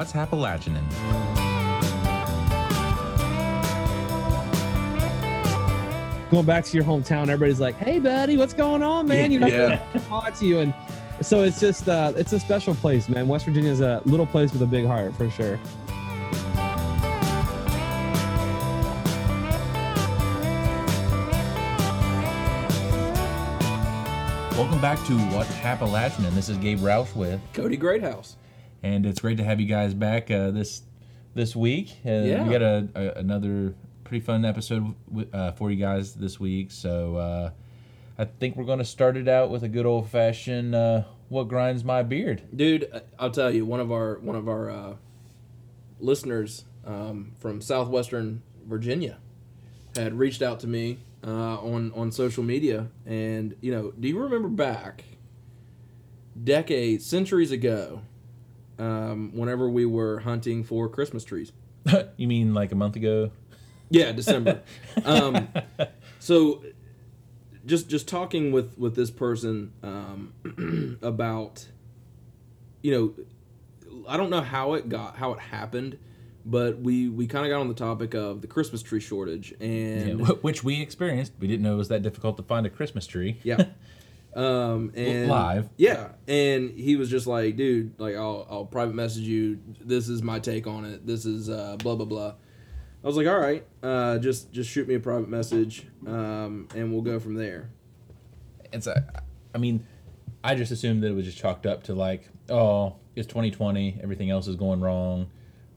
What's Appalachian. Going back to your hometown, everybody's like, "Hey, buddy, what's going on, man?" You know, Yeah. talk to you, and so it's just uh, it's a special place, man. West Virginia is a little place with a big heart for sure. Welcome back to What's Appalachian. This is Gabe Roush with, Cody Greathouse. And it's great to have you guys back uh, this this week. Uh, Yeah. We got a, a, another pretty fun episode w- uh, for you guys this week. So uh, I think we're going to start it out with a good old fashioned uh, "What grinds my beard." Dude, I- I'll tell you, one of our one of our uh, listeners um, from southwestern Virginia had reached out to me uh, on on social media, and you know, do you remember back decades, centuries ago, um, whenever we were hunting for Christmas trees? you mean like a month ago? Yeah, December. um, so, just just talking with with this person um, about, you know, I don't know how it got how it happened, but we we kind of got on the topic of the Christmas tree shortage and wh- which we experienced. We didn't know it was that difficult to find a Christmas tree. yeah. Um and live. yeah, and he was just like, dude, like I'll I'll private message you. This is my take on it. This is uh, blah blah blah. I was like, all right, uh, just just shoot me a private message, um, and we'll go from there. it's a, I mean, I just assumed that it was just chalked up to like, oh, it's 2020, everything else is going wrong.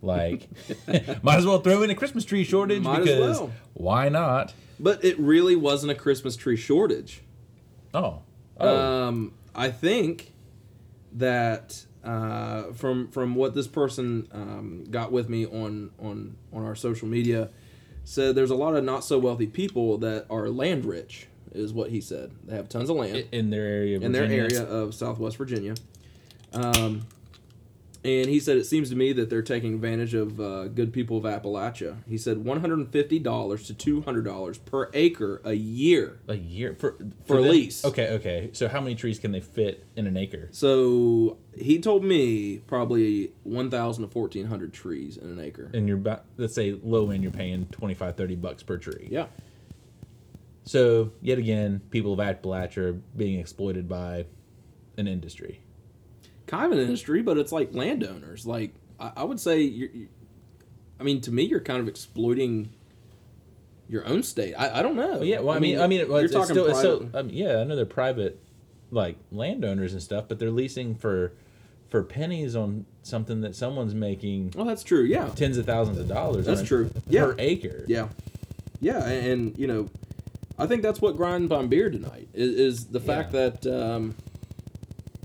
Like, might as well throw in a Christmas tree shortage Might as because well. why not? But it really wasn't a Christmas tree shortage. Oh, oh, Um, I think that uh, from from what this person um, got with me on on on our social media said there's a lot of not so wealthy people that are land rich is what he said. They have tons of land in their area, of in their area of Southwest Virginia. Um, and he said it seems to me that they're taking advantage of uh, good people of Appalachia. He said one hundred and fifty dollars to two hundred dollars per acre a year. a year for For them- lease. Okay, okay. So how many trees can they fit in an acre? So he told me probably one thousand to fourteen hundred trees in an acre. And you're about, let's say low end, you're paying 25, 30 bucks per tree. Yeah, So yet again, people of Appalachia are being exploited by an industry. Kind of an industry, but it's like landowners. Like I, I would say, you're, you, I mean, to me, you're kind of exploiting your own state. I, I don't know. Yeah, well, I, mean, I mean, it, you're it's, talking still, it's still, private- I mean, yeah, I know they're private, like landowners and stuff, but they're leasing for, for pennies on something that someone's making Well, that's true. Yeah, tens of thousands of dollars. That's true. Per Yeah. acre. Yeah, yeah, and, and, you know, I think that's what grinds my beard tonight is, is the fact that, um,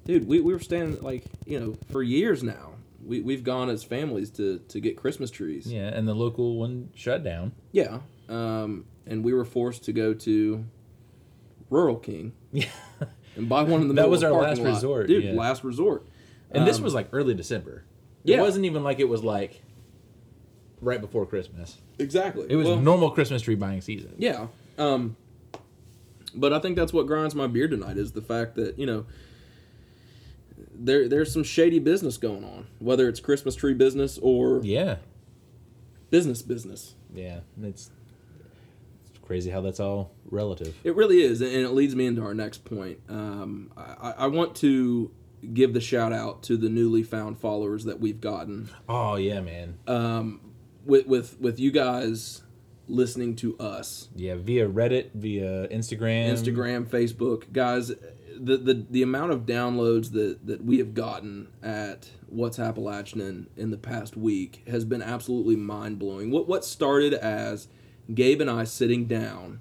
dude, we, we were standing like you know for years now. We we've gone as families to to get Christmas trees. Yeah, and the local one shut down. Yeah, um, and we were forced to go to Rural King Yeah, and buy one in the That was our last lot. resort, dude. yeah. Last resort. and this Um, was like early December. It Yeah. wasn't even like it was like right before Christmas. exactly. It was Well, normal Christmas tree buying season. Yeah. Um, but I think that's what grinds my beard tonight is the fact that you know there there's some shady business going on, whether it's Christmas tree business or Yeah, business business. yeah. It's, it's crazy how that's all relative. It really is, and it leads me into our next point. Um, I, I want to give the shout out to the newly found followers that we've gotten Oh yeah, man. um, with with with you guys listening to us. Yeah, via Reddit, via Instagram, Instagram, Facebook, guys. The, the the amount of downloads that, that we have gotten at What's Appalachian in, in the past week has been absolutely mind blowing. What what started as Gabe and I sitting down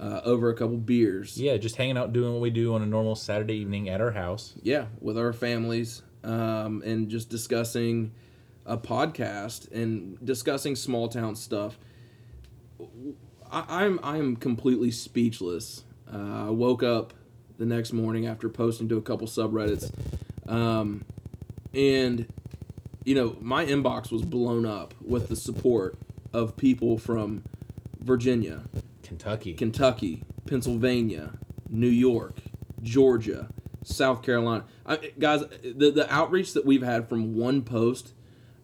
uh, over a couple beers, Yeah, just hanging out doing what we do on a normal Saturday evening at our house. yeah, with our families, um, and just discussing a podcast and discussing small town stuff. I, I'm I'm completely speechless. Uh, I woke up the next morning after posting to a couple subreddits, um, and you know my inbox was blown up with the support of people from Virginia, Kentucky. Kentucky, Pennsylvania, New York, Georgia, South Carolina. I, guys, the the outreach that we've had from one post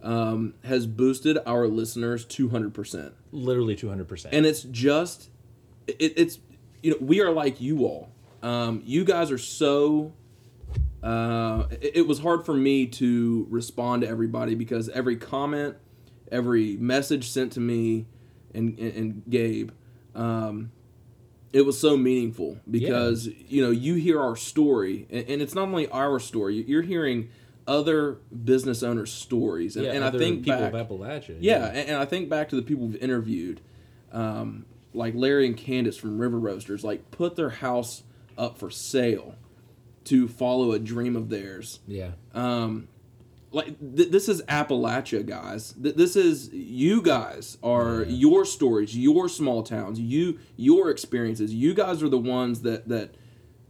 um, has boosted our listeners 200%. Literally 200%. And it's just, it, it's, you know, we are like you all. Um, you guys are so, uh, it, it was hard for me to respond to everybody because every comment, every message sent to me and, and, and Gabe, um, it was so meaningful because you know you hear our story and, and it's not only our story you're hearing other business owners stories and, yeah, and i think people back, of Appalachia. yeah, and, and I think back to the people we've interviewed, um, like Larry and Candace from River Roasters, like put their house up for sale to follow a dream of theirs. Yeah. Um, like th- this is Appalachia, guys. Th- this is you guys are your stories, your small towns, you your experiences. You guys are the ones that that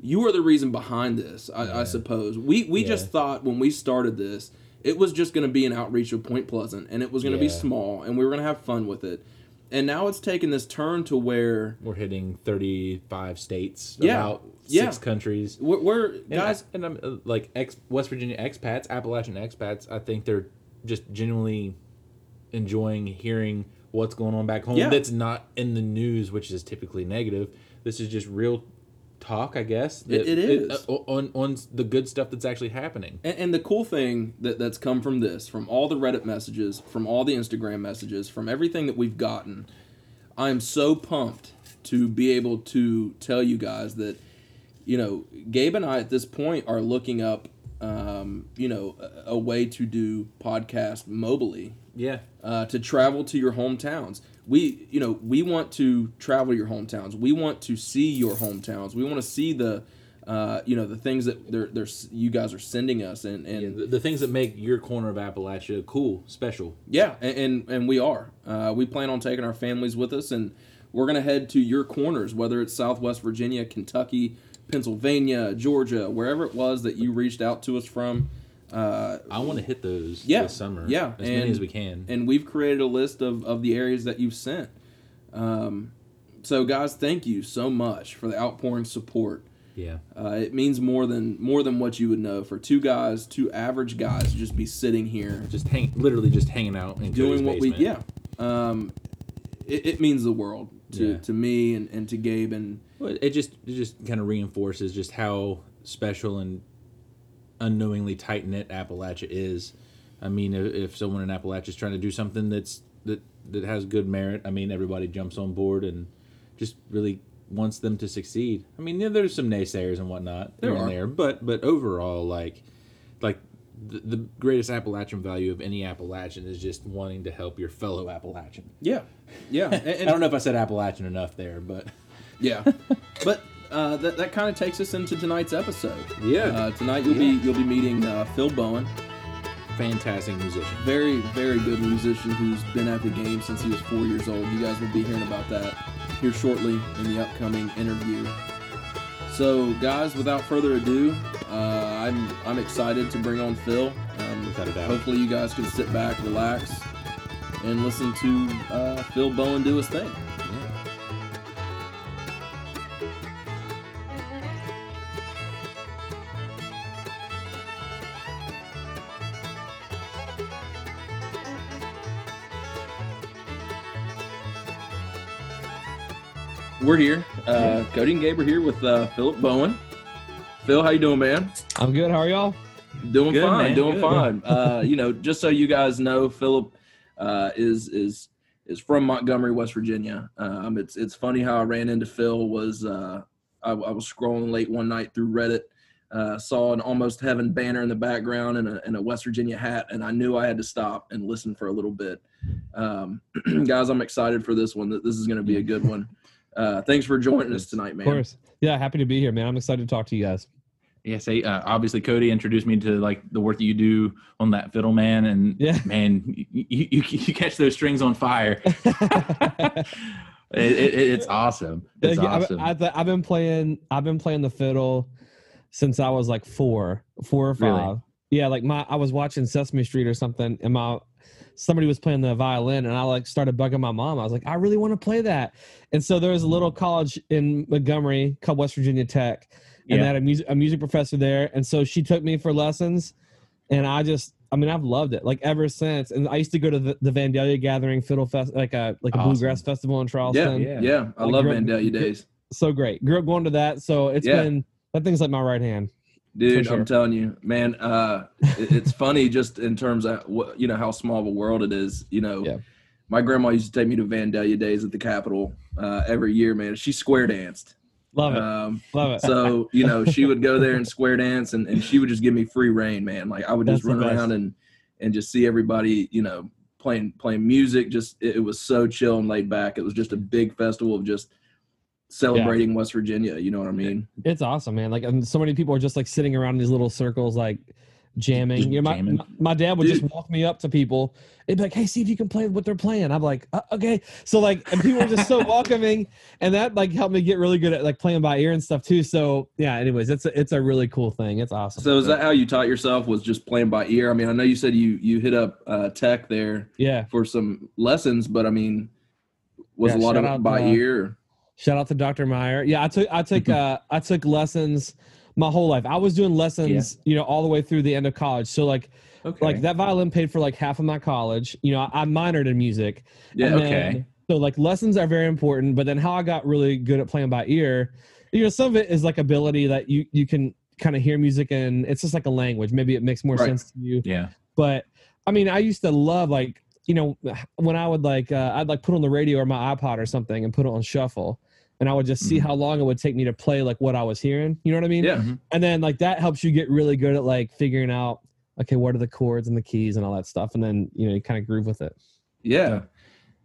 you are the reason behind this. I, I suppose we we Yeah. just thought when we started this, it was just going to be an outreach of Point Pleasant, and it was going to be small, and we were going to have fun with it. And now it's taken this turn to where We're hitting 35 states, Yeah. about Yeah. six countries. we're, we're And guys. I- and I'm uh, like ex West Virginia expats, Appalachian expats. I think they're just genuinely enjoying hearing what's going on back home. Yeah. That's not in the news, which is typically negative. This is just real talk, I guess. It- it is. uh, on on the good stuff that's actually happening. And, and the cool thing that, that's come from this, from all the Reddit messages, from all the Instagram messages, from everything that we've gotten, I am so pumped to be able to tell you guys that, you know, Gabe and I at this point are looking up, um, you know, a, a way to do podcast mobily Yeah. uh, to travel to your hometowns. We, you know, we want to travel your hometowns. We want to see your hometowns. We want to see the, uh, you know, the things that they're, they're you guys are sending us, and and The, the things that make your corner of Appalachia cool, special. yeah, and and, and we are. Uh, we plan on taking our families with us, and we're gonna head to your corners, whether it's Southwest Virginia, Kentucky, Pennsylvania, Georgia, wherever it was that you reached out to us from. Uh, I want to hit those Yeah, this summer. yeah, As and- many as we can. and we've created a list of, of the areas that you've sent. Um, so, guys, thank you so much for the outpouring support. yeah. Uh, it means more than more than what you would know for two guys, two average guys, to just be sitting here Just hang literally just hanging out and doing what we yeah. Um, it, it means the world to, Yeah. to me and, and to Gabe and Well, it just it just kind of reinforces just how special and unknowingly tight knit Appalachia is. I mean, if, if someone in Appalachia is trying to do something that's that that has good merit, I mean, everybody jumps on board and just really wants them to succeed. I mean, yeah, there's some naysayers and whatnot There and there, but but overall, like like the, the greatest Appalachian value of any Appalachian is just wanting to help your fellow Appalachian. yeah, yeah, and, I don't know if I said Appalachian enough there, but yeah. but uh, that, that kind of takes us into tonight's episode. Yeah. Uh, tonight you'll be you'll be meeting uh, Phil Bowen. fantastic musician. very, very good musician who's been at the game since he was four years old. You guys will be hearing about that here shortly in the upcoming interview. So, guys, without further ado, uh, I'm I'm excited to bring on Phil. Um, Without a doubt. Hopefully, you guys can sit back, relax, and listen to uh, Phil Bowen do his thing. We're here. Uh, Cody and Gabe are here with uh, Philip Bowen. Phil, how you doing, man? I'm good. How are y'all? Doing Good, fine, man, doing good. fine. Uh, you know, just so you guys know, Philip uh, is is is from Montgomery, West Virginia. Um, it's it's funny how I ran into Phil. Was uh, I, I was scrolling late one night through Reddit, uh, saw an Almost Heaven banner in the background and a, and a West Virginia hat, and I knew I had to stop and listen for a little bit. Um, guys, I'm excited for this one. That this is going to be a good one. Uh, thanks for joining us tonight, man. Of course. Yeah, happy to be here, man. I'm excited to talk to you guys. Yeah, say uh, obviously Cody introduced me to like the work that you do on that fiddle, man, and Yeah. man, you, you, you catch those strings on fire. it, it, it's awesome. It's awesome. I've, I've been playing. I've been playing the fiddle since I was like four, four or five. Really? Yeah, like my I was watching Sesame Street or something, and my somebody was playing the violin, and I like started bugging my mom. I was like, I really want to play that. And so there was a little college in Montgomery called West Virginia Tech, and Yeah. they had a music a music professor there, and so she took me for lessons, and I just I mean, I've loved it like ever since. And I used to go to the, the Vandalia Gathering Fiddle Fest, like a like a Awesome. bluegrass festival in Charleston. yeah, Yeah. I Like, love grew up- Vandalia days, So great. Grew up going to that. So it's Yeah. been that thing's like my right hand. Dude. sure. I'm telling you, man. Uh, it- it's funny just in terms of what you know how small of a world it is. You know, Yeah. my grandma used to take me to Vandalia days at the Capitol uh, every year. Man, she square danced. Love it. Um, Love it. so you know she would go there and square dance and, and she would just give me free reign man like i would just That's the run around and and just see everybody you know playing playing music just it, it was so chill and laid back it was just a big festival of just celebrating west virginia you know what i mean It's awesome, man. Like, and so many people are just like sitting around in these little circles, like jamming. Just you know, my, jamming. my my dad would Dude. just walk me up to people. It'd be like, "Hey, see if you can play what they're playing." I'm like, uh, "Okay." So like, and people are just so welcoming, and that like helped me get really good at like playing by ear and stuff too. So yeah. Anyways, it's a, it's a really cool thing. It's awesome. so is that how you taught yourself was just playing by ear i mean i know you said you you hit up uh, tech there yeah. for some lessons but i mean was Yeah, a lot of shout it by uh, ear Shout out to Dr. Meyer. Yeah, I took I took uh I took lessons my whole life. I was doing lessons, you know, all the way through the end of college. So like Okay. like that violin paid for like half of my college. You know, I, I minored in music. yeah And okay. so like lessons are very important, but then how I got really good at playing by ear, you know, some of it is like ability that you you can kind of hear music and it's just like a language. Maybe it makes more Right. sense to you. Yeah. But I mean, I used to love like you know when I would like uh, I'd like put on the radio or my iPod or something and put it on shuffle, and I would just see Mhm. how long it would take me to play like what I was hearing. You know what I mean? yeah And then like that helps you get really good at like figuring out okay what are the chords and the keys and all that stuff, and then you know you kind of groove with it. Yeah.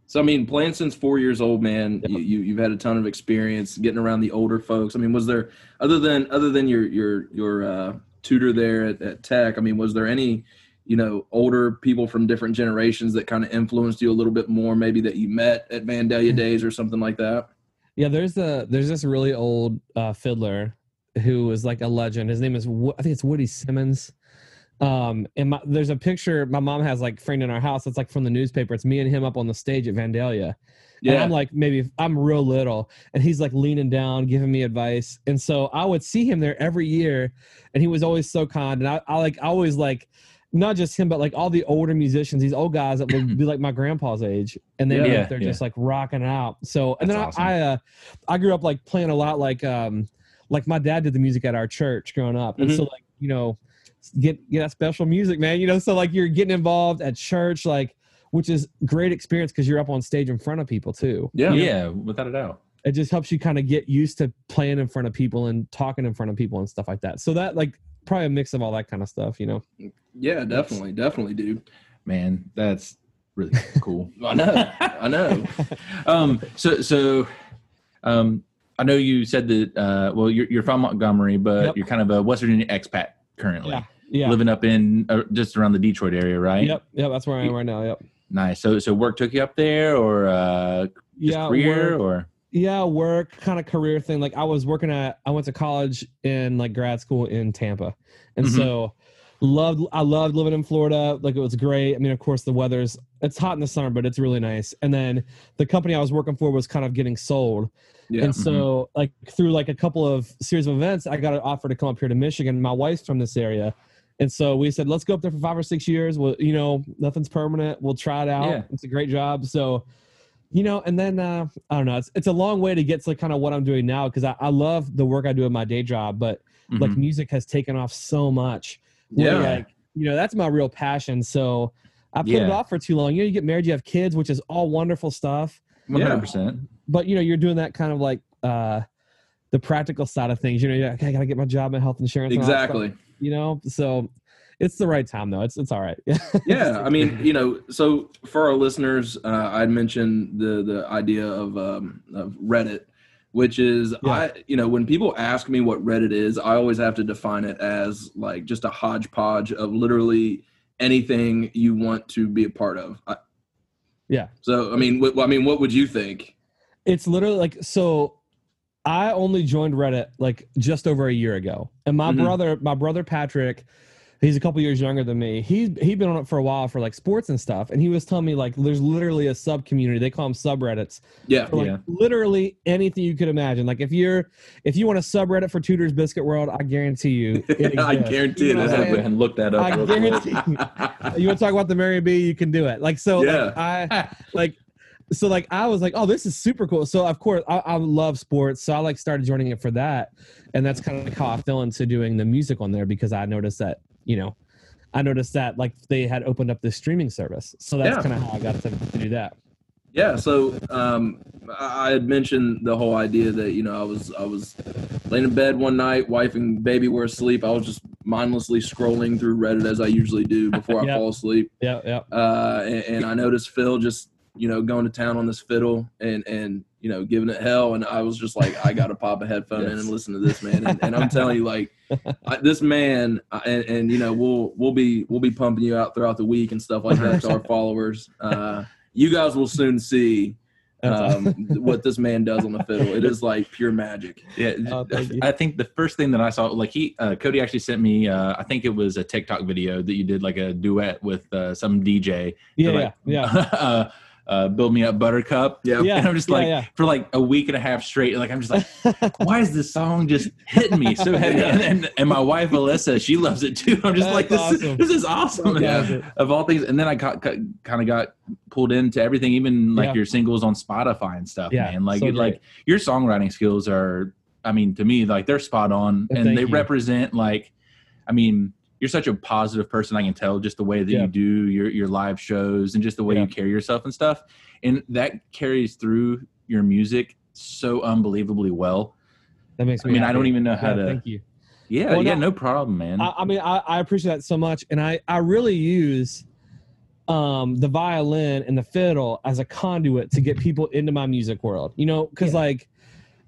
So I mean, playing since four years old, man, Yeah. you, you you've had a ton of experience getting around the older folks. I mean, was there other than other than your your your uh, tutor there at, at Tech? I mean, was there any you know older people from different generations that kind of influenced you a little bit more, maybe that you met at Vandalia days or something like that? Yeah, there's a there's this really old uh, fiddler who is like a legend. His name is I think it's Woody Simmons. Um, and my, there's a picture my mom has like framed in our house. It's like from the newspaper. It's me and him up on the stage at Vandalia. And I'm like maybe I'm real little, and he's like leaning down, giving me advice. And so I would see him there every year, and he was always so kind. And I, I like I always like not just him, but like all the older musicians, these old guys that would be like my grandpa's age, and they yeah, like they're yeah. just like rocking out. So and That's then awesome. I I, uh, I grew up like playing a lot like um like my dad did the music at our church growing up, and Mhm. so like you know get get that special music, man. You know, so like you're getting involved at church, like which is great experience because you're up on stage in front of people too. yeah, Yeah, without a doubt. It just helps you kind of get used to playing in front of people and talking in front of people and stuff like that. So that like probably a mix of all that kind of stuff, you know. yeah, definitely, definitely, dude. Man, that's really cool. I know, I know. um so so um I know you said that uh well you're you're from Montgomery, but Yep. you're kind of a West Virginia expat currently. Yeah. Yeah. Living up in uh, just around the Detroit area, right? Yep. Yep. That's where I am right now. Yep. Nice. So so work took you up there or uh just Yeah. career work- or yeah work kind of career thing. Like i was working at i went to college in like grad school in tampa. And Mhm. so loved i loved living in florida. Like it was great. I mean of course the weather's it's hot in the summer but it's really nice. And then the company i was working for was kind of getting sold. Yeah, and so like through like a couple of series of events i got an offer to come up here to michigan. My wife's from this area. And so we said let's go up there for five or six years. Well you know nothing's permanent. We'll try it out. Yeah. it's a great job. So you know and then uh, i don't know it's, it's a long way to get to kind of what i'm doing now because I, I love the work i do in my day job but like Mhm. music has taken off so much Yeah. like you know that's my real passion so i put it off for too long you know you get married you have kids which is all wonderful stuff 100%. but you know you're doing that kind of like uh the practical side of things you know you're like, okay, i gotta get my job and health insurance and all that stuff, exactly. you know so it's the right time though it's it's all right yeah i mean you know so for our listeners uh, i'd mentioned the the idea of um of reddit which is Yeah. i you know when people ask me what reddit is i always have to define it as like just a hodgepodge of literally anything you want to be a part of I, Yeah. so i mean what i mean what would you think it's literally like so i only joined reddit like just over a year ago and my Mhm. brother my brother patrick He's a couple years younger than me. He's he'd been on it for a while for like sports and stuff, and he was telling me like there's literally a sub community. They call them subreddits Yeah. for like Yeah. literally anything you could imagine. Like if you're if you want a subreddit for Tudor's Biscuit World, I guarantee you, it I guarantee You know it I'm happens. saying? and look that up. I real quick. guarantee you want to talk about the Mary B, you can do it. Like so, Yeah. like, I like so like I was like, oh, this is super cool. So of course I, I love sports, so I like started joining it for that, and that's kind of like how I fell into doing the music on there because I noticed that you know, I noticed that like they had opened up this streaming service, so that's Yeah. kind of how I got to, to do that. Yeah, so um, I had mentioned the whole idea that you know I was I was laying in bed one night, wife and baby were asleep. I was just mindlessly scrolling through Reddit as I usually do before I fall asleep, Yeah, yeah, uh, and, and I noticed Phil just you know going to town on this fiddle and and you know giving it hell, and I was just like I got to pop a headphone in and listen to this man, and, and I'm telling you like I, this man, uh, and, and you know we'll we'll be we'll be pumping you out throughout the week and stuff like that to our followers. Uh, you guys will soon see um, what this man does on the fiddle. It is like pure magic. Yeah, Oh. I think the first thing that I saw, like he, uh, Cody actually sent me, uh, I think it was a TikTok video that you did like a duet with uh, some DJ. yeah, to, yeah, like, yeah. uh, build me up, Buttercup. Yeah. Yeah, and I'm just yeah, like yeah. for like a week and a half straight, like I'm just like, why is this song just hitting me so heavy? Yeah. And, and and my wife Alyssa, she loves it too. I'm just That's like, this, awesome. is, this is awesome. Yeah. Yeah. Of all things, and then I got, kind of got pulled into everything, even like Yeah. your singles on Spotify and stuff. Yeah, man, like so like your songwriting skills are, I mean, to me, like they're spot on, and they you. represent like, I mean. You're such a positive person. I can tell just the way that Yeah. you do your your live shows and just the way Yeah. you carry yourself and stuff and that carries through your music so unbelievably well. That makes I me. mean, I don't even know how Yeah, to. Thank you. Yeah, Well, yeah, no- no problem, man. I, I mean, I, I appreciate that so much, and I I really use um the violin and the fiddle as a conduit to get people into my music world. You know, because like,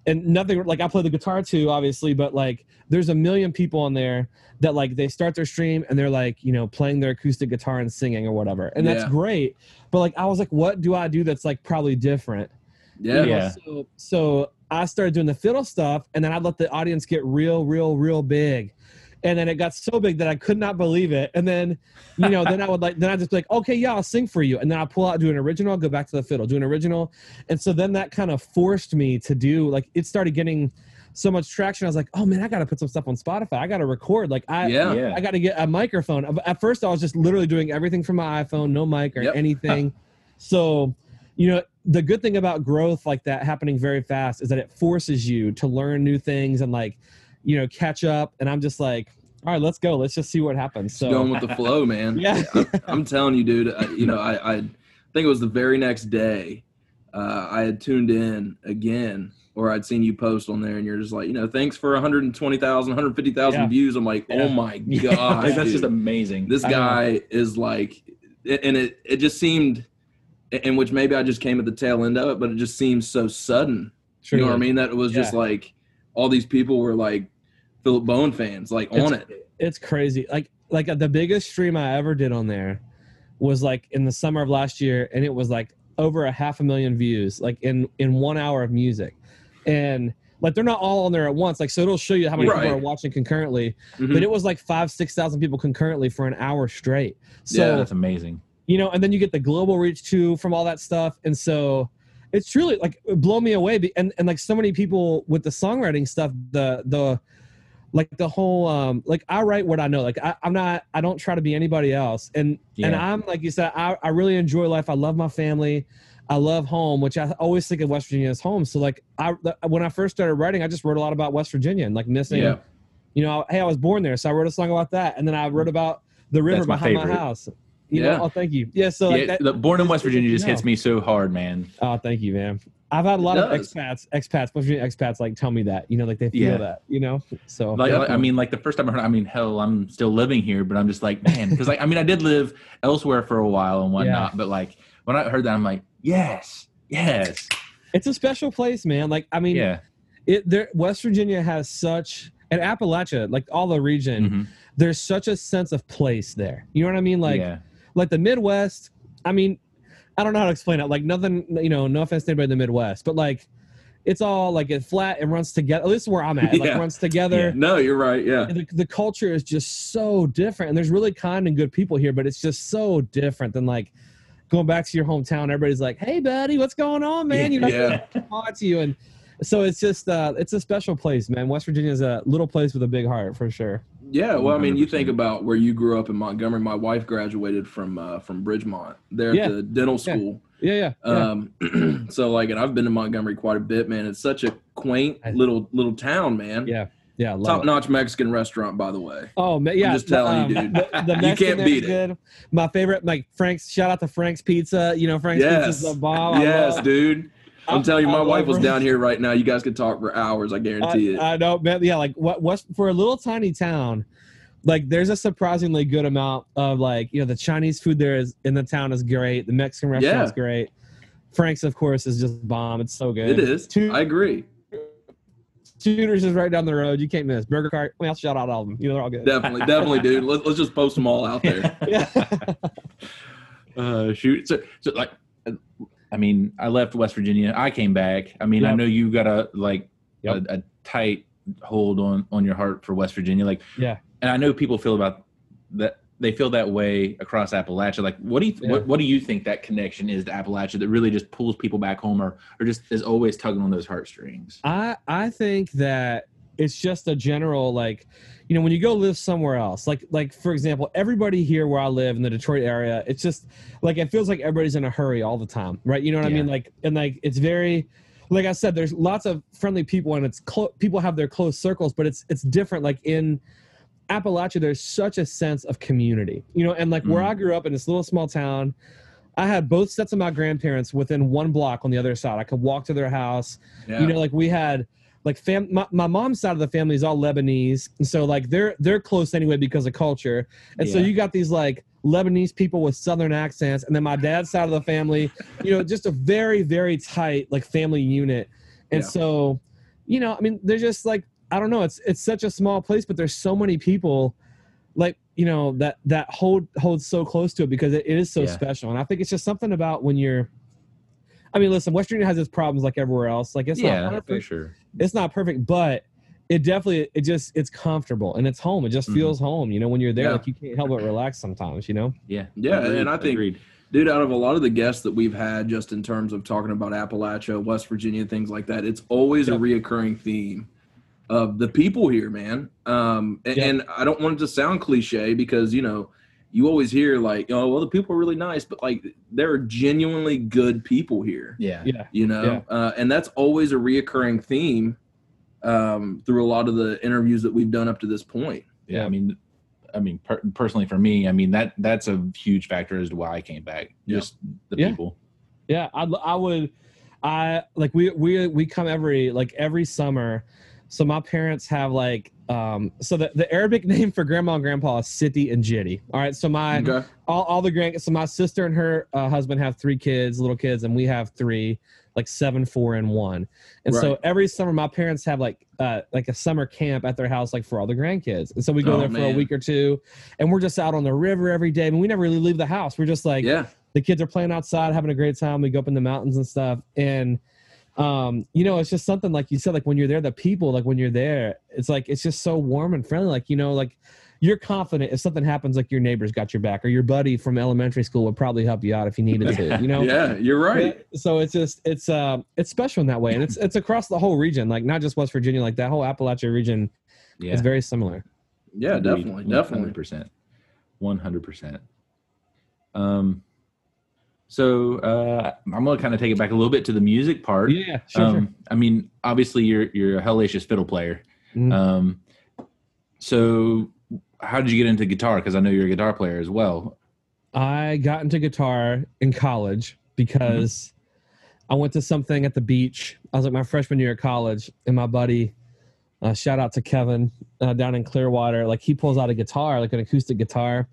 and nothing like I play the guitar too, obviously, but like, there's a million people on there that like they start their stream and they're like, you know, playing their acoustic guitar and singing or whatever, and that's Yeah. great. But like, I was like, what do I do that's like probably different? Yeah. You know, Yeah. So, so I started doing the fiddle stuff, and then I'd let the audience get real, real, real big. And then it got so big that I could not believe it. And then, you know, then I would like, then I just be like, okay, yeah, I'll sing for you. And then I'll pull out, do an original, go back to the fiddle, do an original. And so then that kind of forced me to do like, it started getting so much traction. I was like, oh man, I got to put some stuff on Spotify. I got to record. Like, I, Yeah. yeah, I got to get a microphone. At first, I was just literally doing everything from my iPhone, no mic or Yep. anything. so, you know, the good thing about growth like that happening very fast is that it forces you to learn new things and like, you know, catch up. And I'm just like, all right, let's go. Let's just see what happens. So, Going with the flow, man. Yeah. I'm, I'm telling you, dude. I, you know, I, I think it was the very next day. Uh, I had tuned in again, or I'd seen you post on there, and you're just like, you know, thanks for 120,000, 150,000 Yeah. views. I'm like, Yeah. oh my Yeah. god, like, that's just amazing. this I guy is like and it it just seemed in which maybe i just came at the tail end of it but it just seemed so sudden you know what i mean that it was just like all these people were like philip bowen fans like on It's- it it's crazy. Like like the biggest stream I ever did on there was like in the summer of last year, and it was like over a half a million views, like in in one hour of music, and like they're not all on there at once. Like so, it'll show you how many Right. people are watching concurrently, Mhm. but it was like five six thousand people concurrently for an hour straight. So Yeah. that's amazing. you know, and then you get the global reach too from all that stuff, and so it's truly like blow me away. And and like so many people with the songwriting stuff, the the like the whole um like I write what I know. Like I, I'm not I don't try to be anybody else. And and I'm like you said, I, I really enjoy life. I love my family. I love home, which I always think of West Virginia as home. So like I when I first started writing, I just wrote a lot about West Virginia and like missing yeah you know, hey, I was born there, so I wrote a song about that, and then I wrote about the river That's behind my favorite. house. You Yeah. know, oh, thank you. Yeah, so like yeah, that, the, born in West Virginia just No. hits me so hard, man. Oh, thank you, man. I've had a lot of expats, expats, West Virginia expats, like tell me that, you know, like they feel Yeah. that, you know. So Like, like, I mean, like the first time I heard, I mean, hell, I'm still living here, but I'm just like, man, because like, I mean, I did live elsewhere for a while and whatnot, but like when I heard that, I'm like, yes, yes, it's a special place, man. Like, I mean, yeah, it there. West Virginia has such, and Appalachia, like all the region, Mhm. there's such a sense of place there. You know what I mean? Like, yeah, like the Midwest. I mean, I don't know how to explain it. Like nothing, you know, no offense to anybody in the Midwest, but like it's all like it flat and runs together. At least where I'm at, it like Yeah. runs together. No, you're right. Yeah. The, the culture is just so different, and there's really kind and good people here, but it's just so different than like going back to your hometown. Everybody's like, "Hey, buddy, what's going on, man?" You know, Yeah. talk to you, and so it's just uh, it's a special place, man. West Virginia is a little place with a big heart for sure. Yeah, well, I mean, you think about where you grew up in Montgomery. My wife graduated from uh, from Bridgemont. There Yeah. at the dental school. Yeah, yeah, yeah. Um, so like, and I've been to Montgomery quite a bit, man. It's such a quaint little little town, man. yeah, yeah. top notch Mexican restaurant, by the way. Oh yeah. just telling you, um, dude. The, the You can't beat is it. good. My favorite, like Frank's. Shout out to Frank's Pizza. You know, Frank's yes, Pizza's the bomb. Yes, dude. I'm I- telling you, I my love wife was down here right now. You guys could talk for hours. I guarantee it. I, I know, man. Yeah, like what West for a little tiny town, like there's a surprisingly good amount of like you know the Chinese food there is in the town is great. The Mexican restaurant's Yeah. great. Frank's, of course, is just bomb. It's so good. it is. Two- I agree. Shooters is right down the road. You can't miss. Burger Cart. I mean, I'll shout out all of them. You know, they're all good. Definitely, definitely, dude. Let's let's just post them all out there. yeah. Uh, shoot. So, so like, I mean, I left West Virginia. I came back. I mean, I know you got a like Yep. a, a tight hold on on your heart for West Virginia. Like, Yeah. and I know people feel about that. They feel that way across Appalachia. Like, what do you Yeah. what, what do you think that connection is to Appalachia that really just pulls people back home, or or just is always tugging on those heartstrings? I I think that it's just a general like you know when you go live somewhere else like like for example everybody here where I live in the Detroit area it's just like it feels like everybody's in a hurry all the time right? You know what I mean? Like and like it's very like I said there's lots of friendly people and it's clo- people have their close circles but it's it's different. Like in Appalachia there's such a sense of community you know and like where Mm. I grew up in this little small town I had both sets of my grandparents within one block on the other side. I could walk to their house. Yeah. you know like we had like fam my, my mom's side of the family is all lebanese and so like they're they're close anyway because of culture and so you got these like lebanese people with southern accents and then my dad's side of the family you know just a very very tight like family unit and Yeah. so you know i mean they're just like i don't know it's it's such a small place but there's so many people like you know that that hold holds so close to it because it, it is so Yeah. special and i think it's just something about when you're I mean, listen, West Virginia has its problems like everywhere else. Like it's yeah, not for perfect sure. it's not perfect, but it definitely it just it's comfortable and it's home. It just Mhm. feels home. You know, when you're there, Yeah. like you can't help but relax sometimes. You know. Yeah, Yeah, Agreed, and I think- agreed. Dude, out of a lot of the guests that we've had, just in terms of talking about Appalachia, West Virginia, things like that, it's always Yep. a reoccurring theme of the people here, man. Um, and, Yep. and I don't want it to sound cliche because you know you always hear like, oh, well, the people are really nice, but like there are genuinely good people here. yeah, Yeah. You know, uh, and that's always a reoccurring theme um, through a lot of the interviews that we've done up to this point. yeah. Yeah. I mean, I mean, per- personally for me, I mean that that's a huge factor as to why I came back. Yeah. Just the Yeah. people. Yeah, I, I would, I like we we we come every like every summer. So my parents have like um so the, the Arabic name for grandma and grandpa is Siti and Jitty. All right, so my Okay. all, all the grand so my sister and her uh, husband have three kids, little kids, and we have three, like seven, four, and one. And so every summer my parents have like uh like a summer camp at their house, like for all the grandkids. And so we go Oh, there for a week or two, and we're just out on the river every day. I mean, we never really leave the house. We're just like Yeah. the kids are playing outside having a great time we go up in the mountains and stuff and um you know it's just something like you said like when you're there the people like when you're there it's like it's just so warm and friendly like you know like you're confident if something happens like your neighbor's got your back or your buddy from elementary school would probably help you out if you needed to you know Yeah, you're right. so it's just it's uh it's special in that way and it's it's across the whole region like not just west virginia like that whole appalachia region Yeah, is very similar Yeah, definitely, definitely. 100%. 100%. Um, so uh, I'm gonna kind of take it back a little bit to the music part. yeah sure, um, sure. I mean, obviously you're you're a hellacious fiddle player. Mhm. Um, so how did you get into guitar? Because I know you're a guitar player as well. I got into guitar in college because I went to something at the beach. I was like my freshman year of college, and my buddy, uh, shout out to Kevin uh, down in Clearwater, like he pulls out a guitar, like an acoustic guitar.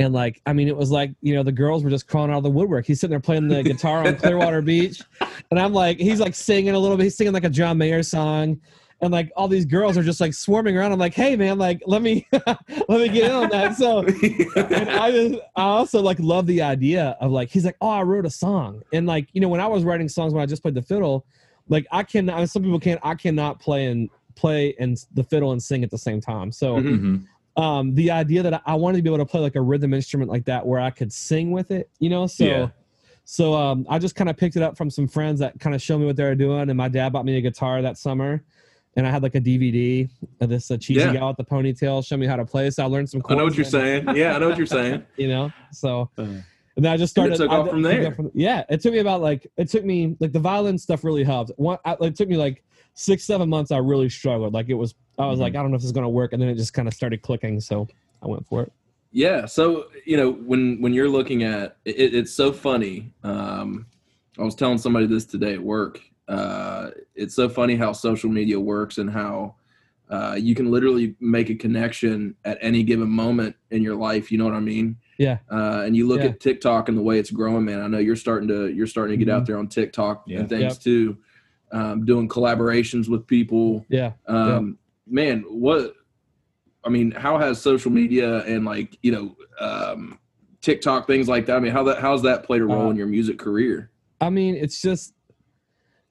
And like, I mean, it was like, you know, the girls were just crawling out of the woodwork. He's sitting there playing the guitar on Clearwater Beach. And I'm like, he's like singing a little bit. He's singing like a John Mayer song. And like all these girls are just like swarming around. I'm like, hey man, like let me let me get in on that. So and I just I also like love the idea of like he's like, oh, I wrote a song, and like you know when I was writing songs when I just played the fiddle, like I can. I mean, some people can't. I cannot play and play and the fiddle and sing at the same time. So Mhm. Mm-hmm. Um, the idea that I, wanted to be able to play like a rhythm instrument like that where I could sing with it, you know. So Yeah. so um, I just kind of picked it up from some friends that kind of showed me what they were doing, and my dad bought me a guitar that summer. And I had like a DVD of this uh, cheesy Yeah. guy with the ponytail show me how to play. So I learned some I know what you're saying. Yeah, I know what you're saying. You know, so Uh, and then I just And it started. took I off from there. from- yeah, it took me about like it took me like the violin stuff really helped. One, I, it took me like six, seven months. I really struggled. Like it was, I was like, I don't know if this is gonna work, and then it just kind of started clicking. So I went for it. Yeah. So you know when when you're looking at it, it's so funny. Um, I was telling somebody this today at work. Uh, it's so funny how social media works and how uh, you can literally make a connection at any given moment in your life. You know what I mean? Yeah. Uh, and you look Yeah. at TikTok and the way it's growing, man. I know you're starting to you're starting to get out there on TikTok Yeah. and things Yep. too, um, doing collaborations with people. Yeah. Um, Man, what? I mean, how has social media and like you know um, TikTok things like that? I mean, how that how's that played a role Uh, in your music career? I mean, it's just,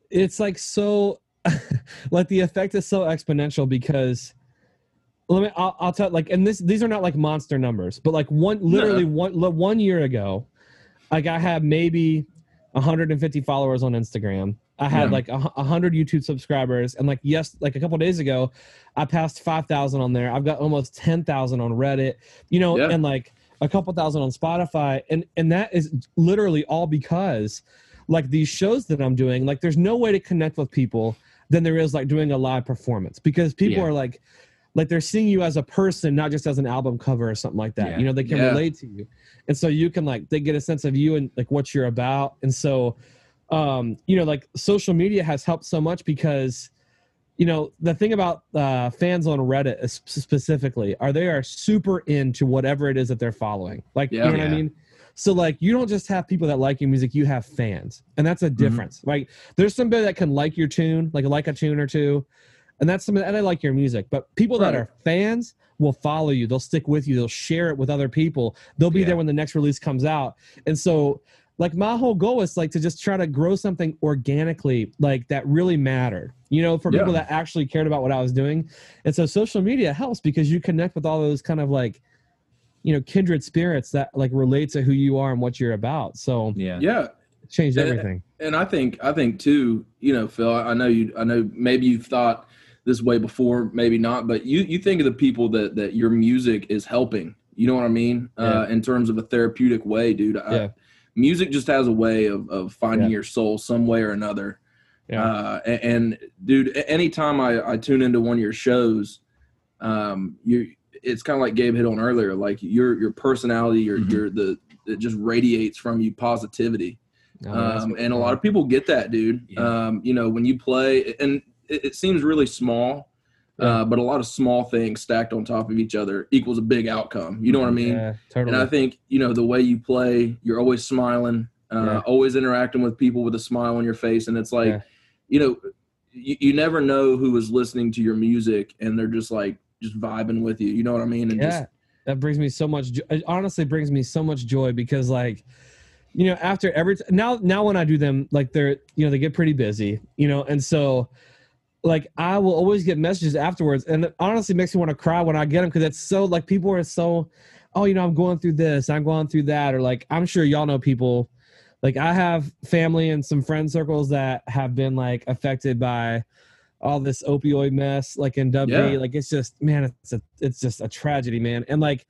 it's like so, like the effect is so exponential because, let me, I'll, I'll tell, like, and this, these are not like monster numbers, but like one, literally one, one year ago, like I had maybe 150 followers on Instagram. I had Yeah. like a hundred YouTube subscribers, and like yes, like a couple days ago, I passed five thousand on there. I've got almost ten thousand on Reddit, you know, Yeah. and like a couple thousand on Spotify, and and that is literally all because like these shows that I'm doing, like there's no way to connect with people than there is like doing a live performance because people Yeah. are like like they're seeing you as a person, not just as an album cover or something like that. You know, they can relate to you, and so you can like they get a sense of you and like what you're about, and so um, you know, like social media has helped so much because you know the thing about uh, fans on Reddit specifically are they are super into whatever it is that they're following. Like Yeah. you know what I mean. So like you don't just have people that like your music, you have fans. And that's a difference. Like there's somebody that can like your tune, like like a tune or two, and that's somebody and I like your music. But people that are fans will follow you, they'll stick with you, they'll share it with other people. They'll be Yeah. there when the next release comes out. And so like my whole goal is like to just try to grow something organically like that really mattered you know for Yeah. people that actually cared about what i was doing and so social media helps because you connect with all those kind of like you know kindred spirits that like relate to who you are and what you're about so yeah. Yeah, it changed everything and I think I think too. You know, Phil. I know you. I know maybe you've thought this way before, maybe not. But you you think of the people that that your music is helping. You know what I mean? Uh, in terms of a therapeutic way, dude. I, Yeah. Music just has a way of of finding Yeah. your soul some way or another. yeah Uh, a- and, dude, anytime I, I tune into one of your shows, um, you it's kind of like Gabe hit on earlier. Like your your personality, your Mhm. your the it just radiates from you positivity. No, Um, and a lot of people get that, dude. Yeah. Um, you know, when you play, and it, it seems really small, uh, but a lot of small things stacked on top of each other equals a big outcome. You know what I mean? yeah totally And I think you know the way you play, you're always smiling, uh, Yeah. always interacting with people with a smile on your face, and it's like, Yeah. you know, you, you never know who is listening to your music, and they're just like just vibing with you. You know what I mean? And yeah that brings me so much jo- it honestly brings me so much joy because like you know after every t- now now when i do them like they're you know they get pretty busy you know and so like i will always get messages afterwards and it honestly makes me want to cry when i get them because it's so like people are so oh you know i'm going through this i'm going through that or like i'm sure y'all know people like i have family and some friend circles that have been like affected by all this opioid mess like in W. Yeah. Like it's just man, it's a it's just a tragedy, man. And like,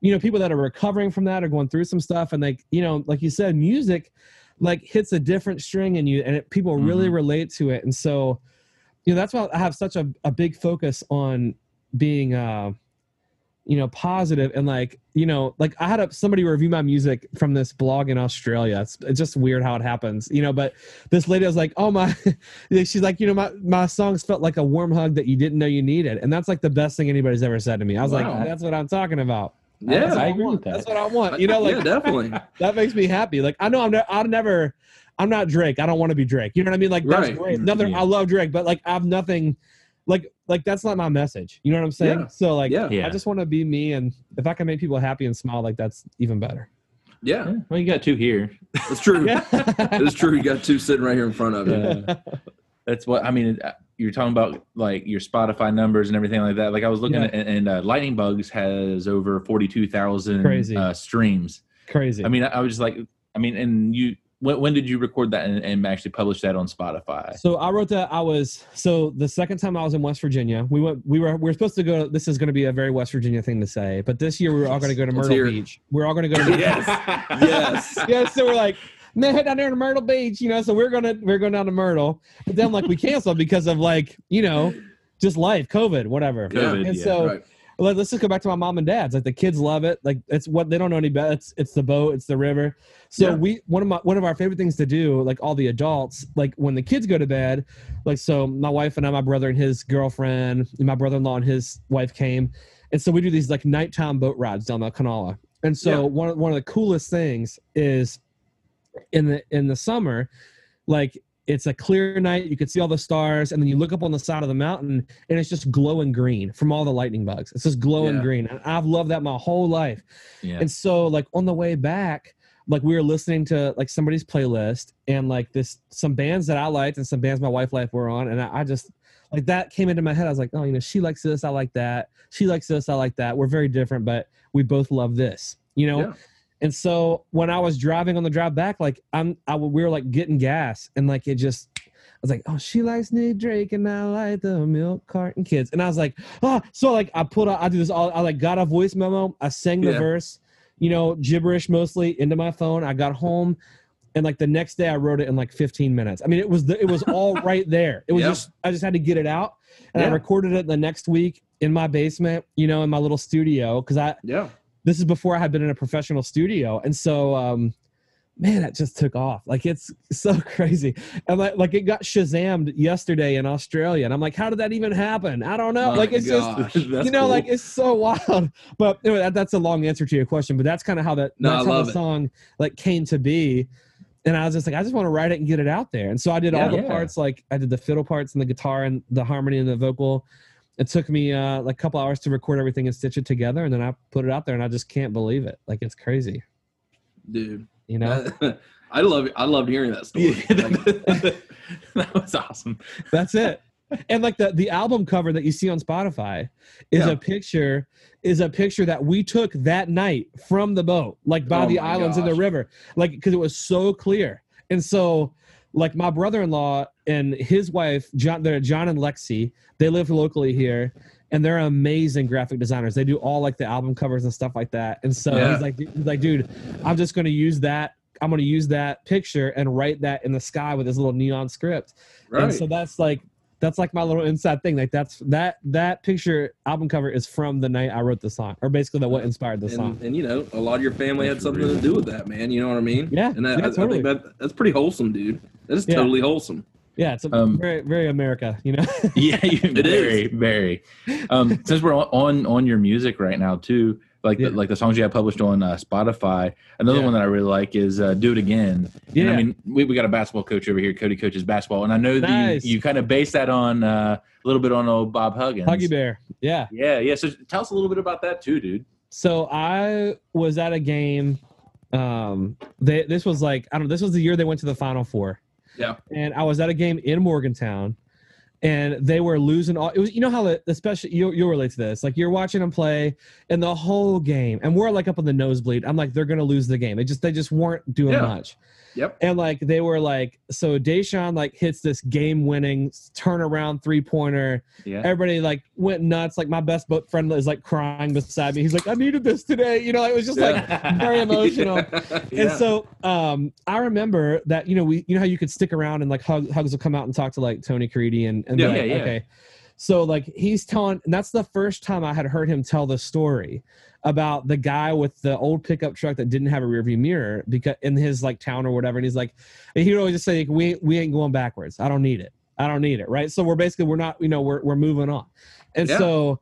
you know, people that are recovering from that are going through some stuff, and like, you know, like you said, music like hits a different string in you, and it, people really Mhm. relate to it. And so, you know, that's why I have such a, a big focus on being uh you know positive and like you know like i had a, somebody review my music from this blog in australia it's, it's just weird how it happens you know but this lady was like oh my she's like you know my my songs felt like a warm hug that you didn't know you needed and that's like the best thing anybody's ever said to me i was Wow. like that's what i'm talking about Yeah. I agree want. with that. that's what i want you know like yeah, definitely. that makes me happy. Like I know I'm ne- I'll never I'm not Drake. I don't want to be Drake. You know what I mean? Like that's Right. great. Mm, Nothing yeah. I love Drake, but like I have nothing like like that's not my message. You know what I'm saying? Yeah. So like Yeah. Yeah. I just want to be me and if I can make people happy and smile, like that's even better. Yeah, Yeah. Well, you got two here. that's true. Yeah. It's true. You got two sitting right here in front of you. Uh, That's what I mean. uh, You're talking about like your Spotify numbers and everything like that. Like I was looking Yeah. at, and uh, Lightning Bugs has over forty two thousand uh, streams. Crazy. I mean, I, I was just like, I mean, and you, when, when did you record that and, and actually publish that on Spotify? So I wrote that I was so the second time I was in West Virginia, we went we were we were supposed to go this is going to be a very West Virginia thing to say, but this year we were all going to go to Myrtle. Beach. We're all going to go to Yes. yes. yeah, so we're like, man, head down there to Myrtle Beach, you know. So we're gonna we're going down to Myrtle, but then like we canceled because of like you know just life, COVID, whatever. COVID, and yeah. so Right. Let, us just go back to my mom and dad's. Like the kids love it. Like it's what they don't know any better. It's it's the boat, it's the river. So Yeah. we one of my one of our favorite things to do, like all the adults, like when the kids go to bed, like so my wife and I, my brother and his girlfriend, and my brother-in-law and his wife came, and so we do these like nighttime boat rides down the Kanawha. And so Yeah. one of one of the coolest things is in the in the summer, like it's a clear night, you can see all the stars, and then you look up on the side of the mountain and it's just glowing green from all the lightning bugs. It's just glowing Yeah. green. And I've loved that my whole life. yeah. And so like on the way back, like we were listening to like somebody's playlist and like this some bands that I liked and some bands my wife liked were on. And I, I just like that came into my head. I was like, oh, you know, she likes this, I like that. She likes this, I like that. We're very different, but we both love this, you know? Yeah. And so when I was driving on the drive back, like I'm, I we were like getting gas, and like it just, I was like, oh, she likes Nick Drake, and I like the Milk Carton Kids, and I was like, oh, so like I put, out, I do this all, I like got a voice memo, I sang the Yeah. verse, you know, gibberish mostly into my phone. I got home, and like the next day I wrote it in like 15 minutes. I mean, it was the, it was all right there. It was Yeah. just, I just had to get it out, and I recorded it the next week in my basement, you know, in my little studio, because I Yeah. This is before I had been in a professional studio, and so um, man, it just took off. Like it's so crazy, and like like it got Shazammed yesterday in Australia, and I'm like, how did that even happen? I don't know. Like it's gosh. just you know, cool. like it's so wild. But anyway, that, that's a long answer to your question, but that's kind of how that No, that's how the it. song like came to be. And I was just like, I just want to write it and get it out there. And so I did all the Yeah. parts, like I did the fiddle parts and the guitar and the harmony and the vocal. It took me uh, like a couple hours to record everything and stitch it together, and then I put it out there, and I just can't believe it. Like it's crazy, Dude. you know. I love I loved hearing that story. Like, that was awesome. That's it. And like the the album cover that you see on Spotify is Yeah. a picture is a picture that we took that night from the boat, like by Oh the islands in the river, like because it was so clear. And so, like my brother-in-law and his wife, John, they're John and Lexi. They live locally here, and they're amazing graphic designers. They do all like the album covers and stuff like that. And so Yeah. he's like, he's like, dude, I'm just going to use that. I'm going to use that picture and write that in the sky with this little neon script. right. And so that's like that's like my little inside thing. Like that's that that picture album cover is from the night I wrote the song, or basically that what inspired the song. and, and you know, a lot of your family had something to do with that, man. You know what I mean? Yeah, And that, yeah, I, I totally. think that that's pretty wholesome, dude. That is Yeah. totally wholesome. Yeah, it's a Um, very very America, you know. Yeah, you, It very, very. Um, since we're on, on on your music right now too, like Yeah. the, like the songs you have published on uh, Spotify. Another Yeah. one that I really like is uh, "Do It Again." And Yeah. I mean, we, we got a basketball coach over here. Cody coaches basketball, and I know Nice. you, you kind of base that on uh, a little bit on old Bob Huggins. Huggy Bear. Yeah. Yeah, yeah. So tell us a little bit about that too, dude. So I was at a game. Um, they this was like I don't. know, This was the year they went to the Final Four. Yeah. and I was at a game in Morgantown, and they were losing all. It was you know how especially you you'll relate to this. Like you're watching them play, and the whole game, and we're like up on the nosebleed. I'm like they're gonna lose the game. They just they just weren't doing Yeah. much. Yep. And like they were like so Da'Sean like hits this game winning turnaround three pointer. Yeah. Everybody like went nuts. Like my best boat friend is like crying beside me. He's like I needed this today. You know it was just like very emotional. yeah. and so um, I remember that you know we you know how you could stick around and like Hug, Hugs will come out and talk to like Tony Caridi and, and Yeah, like, yeah, yeah. okay. So like he's telling, and that's the first time I had heard him tell the story about the guy with the old pickup truck that didn't have a rearview mirror because in his like town or whatever. And he's like, and he would always just say, like, we we ain't going backwards. I don't need it. I don't need it. Right. So we're basically we're not you know we're we're moving on, and Yeah. so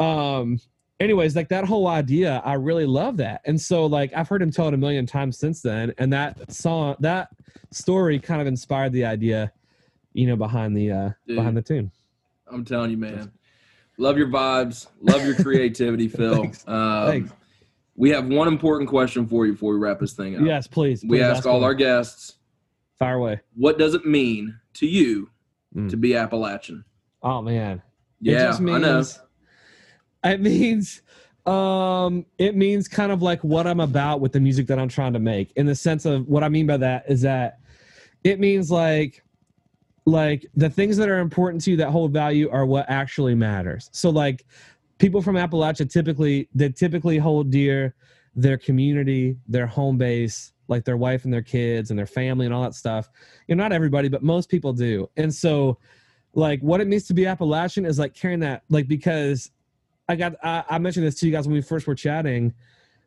um anyways like that whole idea i really love that and so like i've heard him tell it a million times since then and that song that story kind of inspired the idea you know behind the uh Dude. behind the tune I'm telling you, man. Love your vibes. Love your creativity, Phil. Thanks. Um, Thanks. We have one important question for you before we wrap this thing up. yes please, We please ask all away. our guests, fire away what does it mean to you to be Appalachian? Oh man. Yeah, just I know. It means um it means kind of like what I'm about with the music that I'm trying to make. In the sense of what I mean by that is that it means like like the things that are important to you that hold value are what actually matters. So like people from Appalachia typically they typically hold dear their community, their home base, like their wife and their kids and their family and all that stuff. You know, not everybody, but most people do. And so like what it means to be Appalachian is like carrying that like because I got I, I mentioned this to you guys when we first were chatting.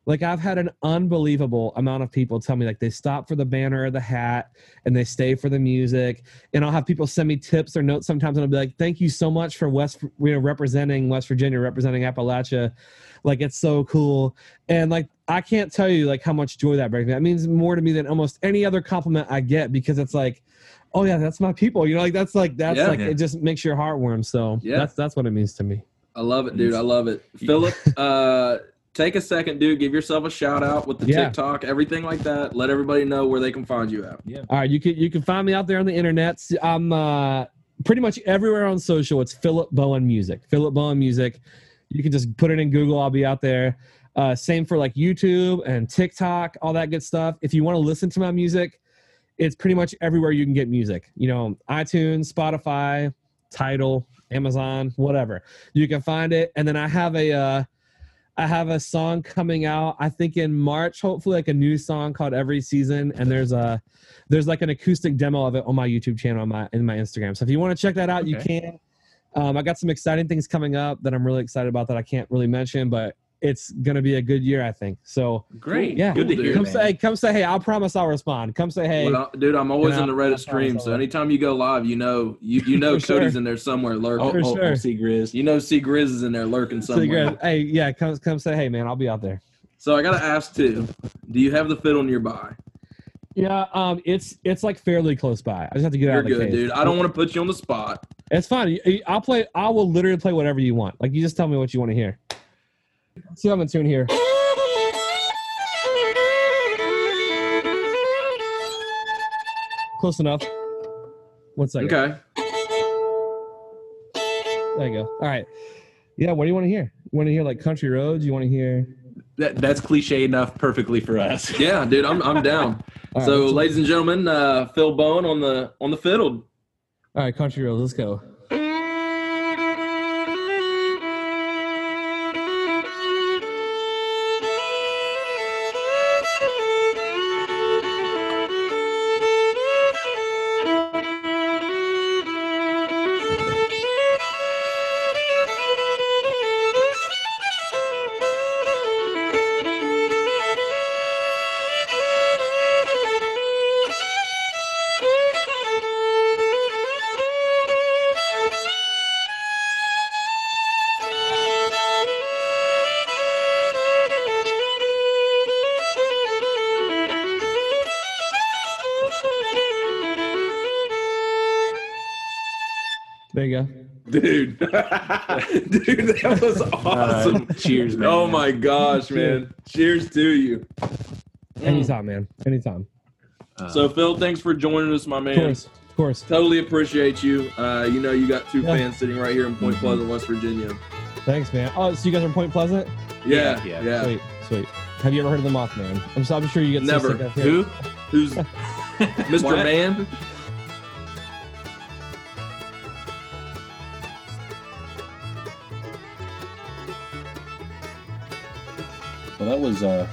Like I've had an unbelievable amount of people tell me like they stop for the banner or the hat and they stay for the music. And I'll have people send me tips or notes sometimes and I'll be like, thank you so much for West you know representing West Virginia, representing Appalachia. Like it's so cool. And like I can't tell you like how much joy that brings me. That means more to me than almost any other compliment I get because it's like, oh yeah, that's my people. You know, like that's like that's Yeah. like Yeah. it just makes your heart warm. So Yeah. that's that's what it means to me. I love it, dude. I love it. Philip, uh, take a second, dude. Give yourself a shout out with the Yeah. TikTok, everything like that. Let everybody know where they can find you at. Yeah. All right, you can you can find me out there on the internet. I'm uh, pretty much everywhere on social. It's Philip Bowen Music. Philip Bowen Music. You can just put it in Google. I'll be out there. Uh, same for like YouTube and TikTok, all that good stuff. If you want to listen to my music, it's pretty much everywhere you can get music. You know, iTunes, Spotify, Tidal, Amazon, whatever. You can find it. And then I have a uh, I have a song coming out. I think in March, hopefully, like a new song called Every Season. And there's a there's like an acoustic demo of it on my YouTube channel on my in my Instagram. So if you want to check that out, you can. Um, I got some exciting things coming up that I'm really excited about that I can't really mention, but it's gonna be a good year, I think. So Great. Yeah. Good to Cool, hear. come man. say, come say, hey, I'll promise I'll respond. Come say, hey, Well, dude, I'm always You in the Reddit stream, so anytime you go live, you know you you know For sure. Cody's in there somewhere lurking. Oh, For oh, sure. oh, see Grizz. You know, C Grizz is in there lurking say, somewhere. Greg, hey, yeah, come come say, hey, man, I'll be out there. So I gotta ask too. Do you have the fiddle nearby? Yeah, um, it's it's like fairly close by. I just have to get You're out of the case. You're good, case. dude. I don't want to put you on the spot. It's fine. I'll play. I will literally play whatever you want. Like you just tell me what you want to hear. See, if I'm in tune here. Close enough. One second. Okay. There you go. All right. Yeah. What do you want to hear? You want to hear like country roads? You want to hear? That, that's cliche enough perfectly for us. Yeah, dude, I'm I'm down. All right, so, ladies and gentlemen, uh, Phil Bowen on the on the fiddle. all right, country roads. Let's go. Dude. Dude, that was awesome. Uh, cheers, man. Oh my gosh, man. Cheers to you. Anytime, man. Anytime. Uh, So Phil, thanks for joining us, my man. Of man. course. Of course. Totally appreciate you. Uh, you know you got two Yeah. fans sitting right here in Point Mhm. Pleasant, West Virginia. Thanks, man. Oh, so you guys are in Point Pleasant? Yeah, Yeah, yeah. yeah. Sweet, sweet. Have you ever heard of the Mothman? I'm, so, I'm sure you get so Never. sick of hearing- who? Who's Mr. Man? Well, that was uh,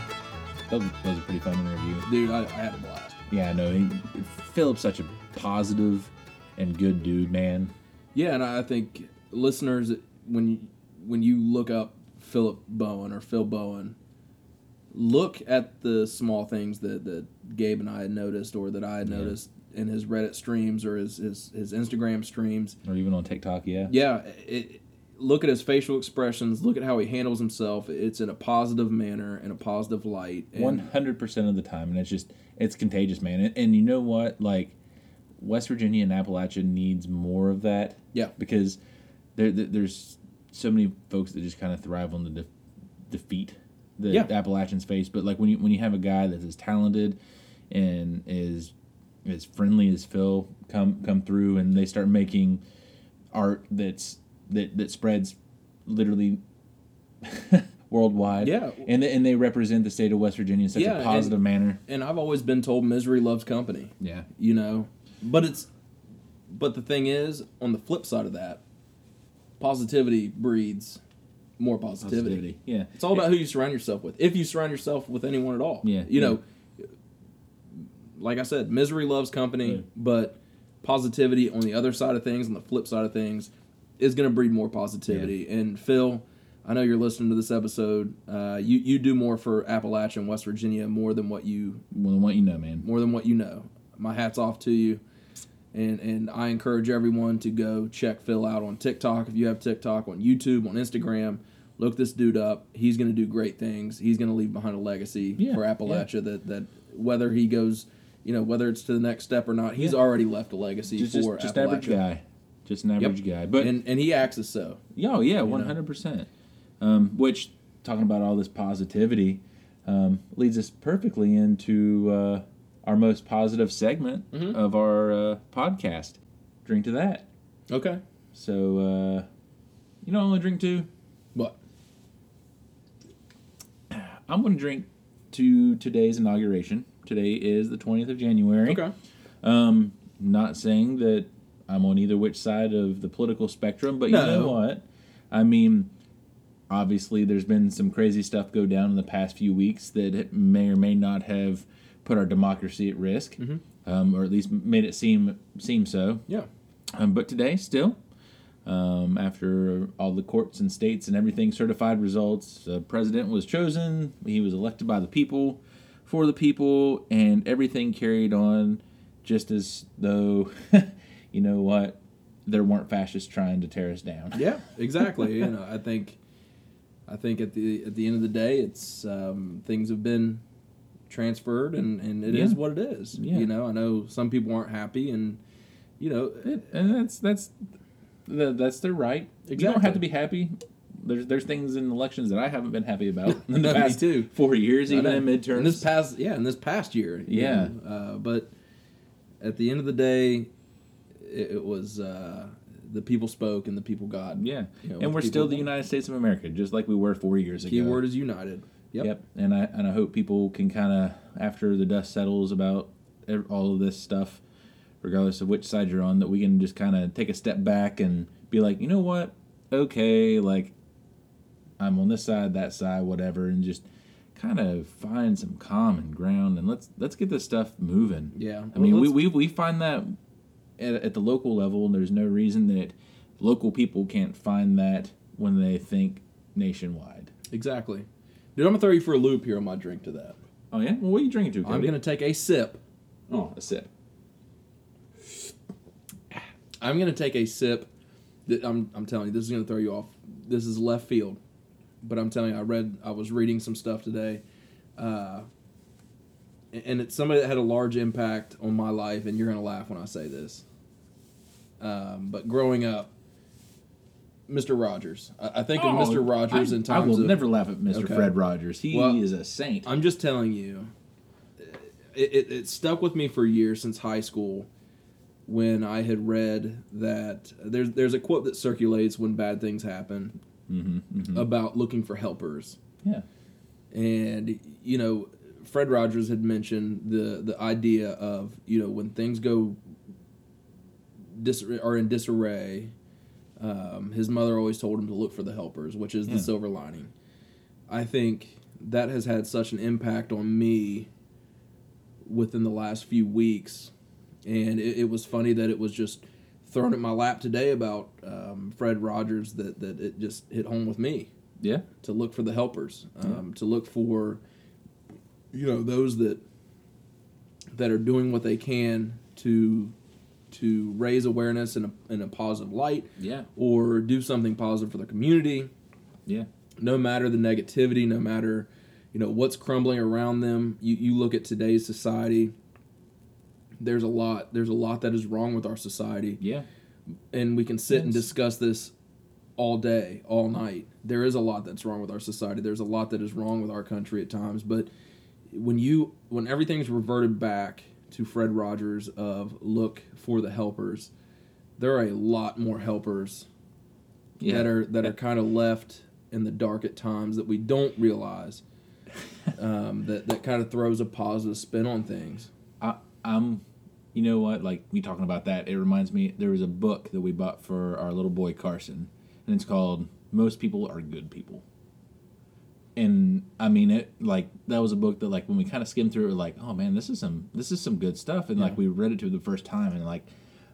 that was, that was a pretty fun interview. Dude, I, I had a blast. Yeah, no, he, Philip's such a positive and good dude, man. Yeah, and I think listeners, when you, when you look up Philip Bowen or Phil Bowen, look at the small things that, that Gabe and I had noticed or that I had Yeah. noticed in his Reddit streams or his, his, his Instagram streams. Or even on TikTok, yeah. Yeah, it, look at his facial expressions. Look at how he handles himself. It's in a positive manner and a positive light. One hundred percent of the time, and it's just it's contagious, man. And, and you know what? Like West Virginia and Appalachia needs more of that. Yeah. because there, there there's so many folks that just kind of thrive on the de- defeat that Yeah. Appalachians face. But like when you when you have a guy that is as talented and is as friendly as Phil come come through and they start making art that's that that spreads literally worldwide. Yeah. and they, and they represent the state of West Virginia in such Yeah, a and- positive manner. And I've always been told misery loves company. Yeah, you know but it's but the thing is on the flip side of that positivity breeds more positivity, positivity. Yeah, it's all about who you surround yourself with if you surround yourself with anyone at all Yeah, you yeah. know like i said misery loves company Yeah. but positivity on the other side of things on the flip side of things is going to breed more positivity and phil i know you're listening to this episode uh, you, you do more for appalachia and west virginia more than what you Well, what you know, man. more than what you know. My hat's off to you. And and I encourage everyone to go check Phil out on TikTok if you have TikTok, on YouTube, on Instagram. Look this dude up. He's going to do great things. He's going to leave behind a legacy Yeah, for Appalachia that that whether he goes, you know, whether it's to the next step or not, he's Yeah. already left a legacy Just for just, just Appalachia. average guy, just an average guy. But And and he acts as so. Yeah, oh yeah, one hundred percent. Um, which talking about all this positivity um, leads us perfectly into uh, our most positive segment Mhm. of our uh, podcast. Drink to that. Okay. So uh, you know, I only drink two. What? I'm going to drink to today's inauguration. Today is the twentieth of January. Okay. Um, not saying that I'm on either which side of the political spectrum, but you know what? I mean, obviously, there's been some crazy stuff go down in the past few weeks that may or may not have put our democracy at risk, Mhm. um, or at least made it seem seem so. Yeah. Um, but today, still, um, after all the courts and states and everything certified results, the president was chosen. He was elected by the people, for the people, and everything carried on just as though, you know what, there weren't fascists trying to tear us down. Yeah, exactly. you know, I think, I think at the at the end of the day, it's um, things have been transferred, and and it is Yeah. what it is. Yeah. You know, I know some people aren't happy, and you know, It- and that's that's the, that's their right. You don't have to be happy. There's there's things in elections that I haven't been happy about in the past too. four years, even in midterms. In this past, yeah, in this past year. Yeah. know, uh, but at the end of the day, it, it was uh, the people spoke and the people got. Yeah, You know, and we're still the. United States of America, just like we were four years ago. Keyword is united. Yep. Yep. And I and I hope people can kind of after the dust settles about all of this stuff, regardless of which side you're on, that we can just kind of take a step back and be like, you know what, okay, like I'm on this side, that side, whatever, and just kind of find some common ground and let's let's get this stuff moving. Yeah. I mean, we, we, we find that at, at the local level, and there's no reason that local people can't find that when they think nationwide. exactly. Dude, I'm gonna throw you for a loop here on my drink to that. Oh yeah, well, what are you drinking to? Cody? I'm gonna take a sip oh a sip. I'm gonna take a sip. That I'm I'm telling you, this is gonna throw you off. This is left field, but I'm telling you, I read, I was reading some stuff today, uh, and it's somebody that had a large impact on my life. And you're gonna laugh when I say this. Um, but growing up, Mr. Rogers, I, I think of Mr. Rogers Oh, I, in I times will of. never laugh at Mr. Okay. Fred Rogers. He Well, is a saint. I'm just telling you, it, it, it stuck with me for years since high school when I had read that there's there's a quote that circulates when bad things happen mm-hmm, about looking for helpers, yeah. and you know Fred Rogers had mentioned the the idea of you know when things go dis- are in disarray. Um, his mother always told him to look for the helpers, which is Yeah. the silver lining. I think that has had such an impact on me within the last few weeks, and it, it was funny that it was just thrown at my lap today about um, Fred Rogers that that it just hit home with me Yeah. to look for the helpers, um, to look for, you know, those that that are doing what they can to to raise awareness in a in a positive light, Yeah. or do something positive for the community. Yeah. No matter the negativity, no matter you know what's crumbling around them. You you look at today's society. There's a lot. There's a lot that is wrong with our society Yeah. and we can sit and discuss this all day, all night. There is a lot that's wrong with our society. There's a lot that is wrong with our country at times, but when you when everything's reverted back to Fred Rogers of look for the helpers, there are a lot more helpers Yeah. that are that are kind of left in the dark at times that we don't realize. um, that that kind of throws a positive spin on things. I, I'm, you know what? Like we talking about that, it reminds me. There was a book that we bought for our little boy Carson, and it's called "Most People Are Good People." And I mean it like that was a book that like when we kind of skimmed through it, we're like, oh man, this is some this is some good stuff. And like we read it to the first time, and like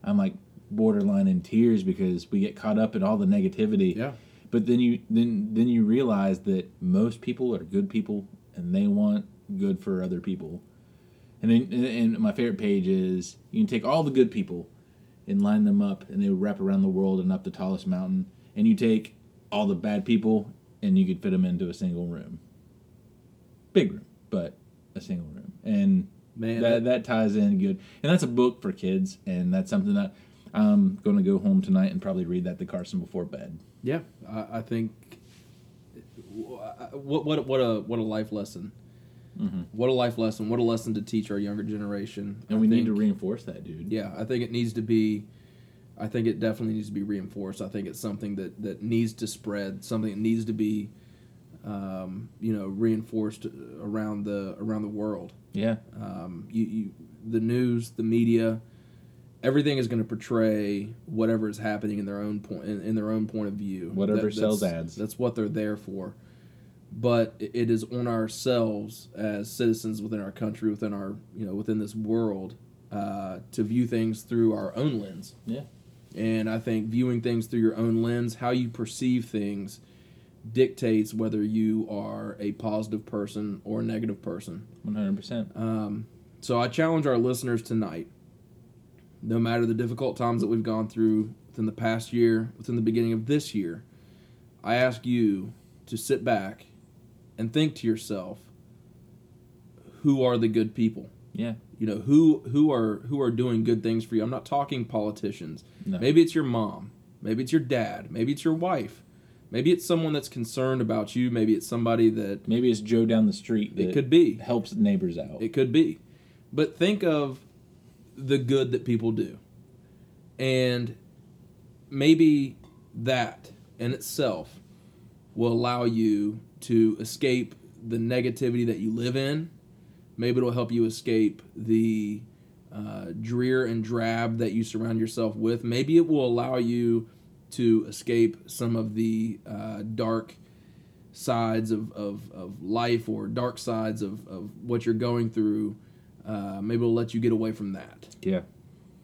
I'm like borderline in tears because we get caught up in all the negativity. Yeah. But then you then then you realize that most people are good people and they want good for other people. And then and- my favorite page is you can take all the good people and line them up and they wrap around the world and up the tallest mountain. And you take all the bad people and you could fit them into a single room. Big room, but a single room. And Man, that that ties in good. And that's a book for kids and that's something that I'm going to go home tonight and probably read that to Carson before bed. Yeah, I, I think what what what a what a life lesson. Mm-hmm. What a life lesson! What a lesson to teach our younger generation. And I we need to reinforce that, dude. Yeah, I think it needs to be. I think it definitely needs to be reinforced. I think it's something that that needs to spread. Something that needs to be, um, you know, reinforced around the around the world. Yeah. Um, you, you, the news, the media, everything is going to portray whatever is happening in their own point in, in their own point of view. Whatever sells that's, ads. That's what they're there for. But it- it is on ourselves as citizens within our country, within our you know within this world, uh, to view things through our own lens. Yeah. And I think viewing things through your own lens, how you perceive things, dictates whether you are a positive person or a negative person. 100%. Um, so I challenge our listeners tonight, no matter the difficult times that we've gone through within the past year, within the beginning of this year, I ask you to sit back and think to yourself, who are the good people? Yeah. You know, who who are who are doing good things for you? I'm not talking politicians. No. Maybe it's your mom, maybe it's your dad, maybe it's your wife. Maybe it's someone that's concerned about you. Maybe it's somebody that Maybe it's Joe down the street that it could be. helps neighbors out. It could be. But think of the good that people do. And maybe that in itself will allow you to escape the negativity that you live in. Maybe it'll help you escape the uh, drear and drab that you surround yourself with. Maybe it will allow you to escape some of the uh, dark sides of, of, of life or dark sides of, of what you're going through. Uh, maybe it'll let you get away from that. yeah.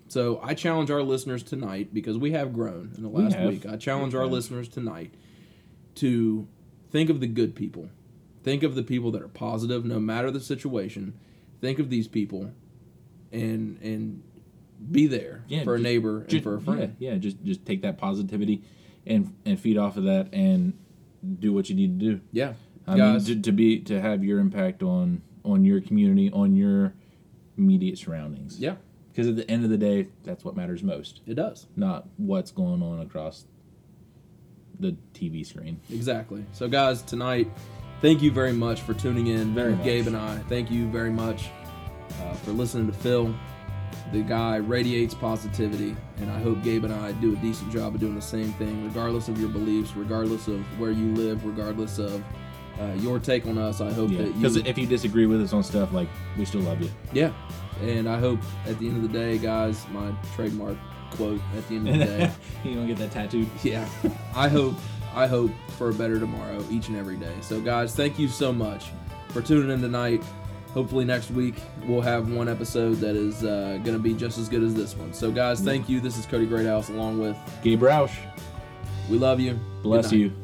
So I challenge our listeners tonight because we have grown in the last have. week. I challenge We our listeners tonight to think of the good people. Think of the people that are positive no matter the situation. Think of these people and and be there Yeah, for a neighbor and Just, for a friend. Yeah, yeah, just just take that positivity and and feed off of that and do what you need to do. Yeah. I Guys, mean, to, to be to have your impact on on your community, on your immediate surroundings. yeah, Because at the end of the day, that's what matters most, it does. not what's going on across the TV screen. Exactly. So, guys, tonight, thank you very much for tuning in. Very with much. Gabe and I. Thank you very much uh, for listening to Phil. The guy radiates positivity, and I hope Gabe and I do a decent job of doing the same thing, regardless of your beliefs, regardless of where you live, regardless of uh, your take on us. I hope Yeah. that Because if you disagree with us on stuff, like we still love you. yeah. And I hope at the end of the day, guys, my trademark quote at the end of the day. you don't get that tattooed. yeah i hope i hope for a better tomorrow each and every day. So guys thank you so much for tuning in tonight. Hopefully next week we'll have one episode that is uh, going to be just as good as this one. So guys thank you. This is cody greathouse along with Gabe Roush, we love you. Bless you.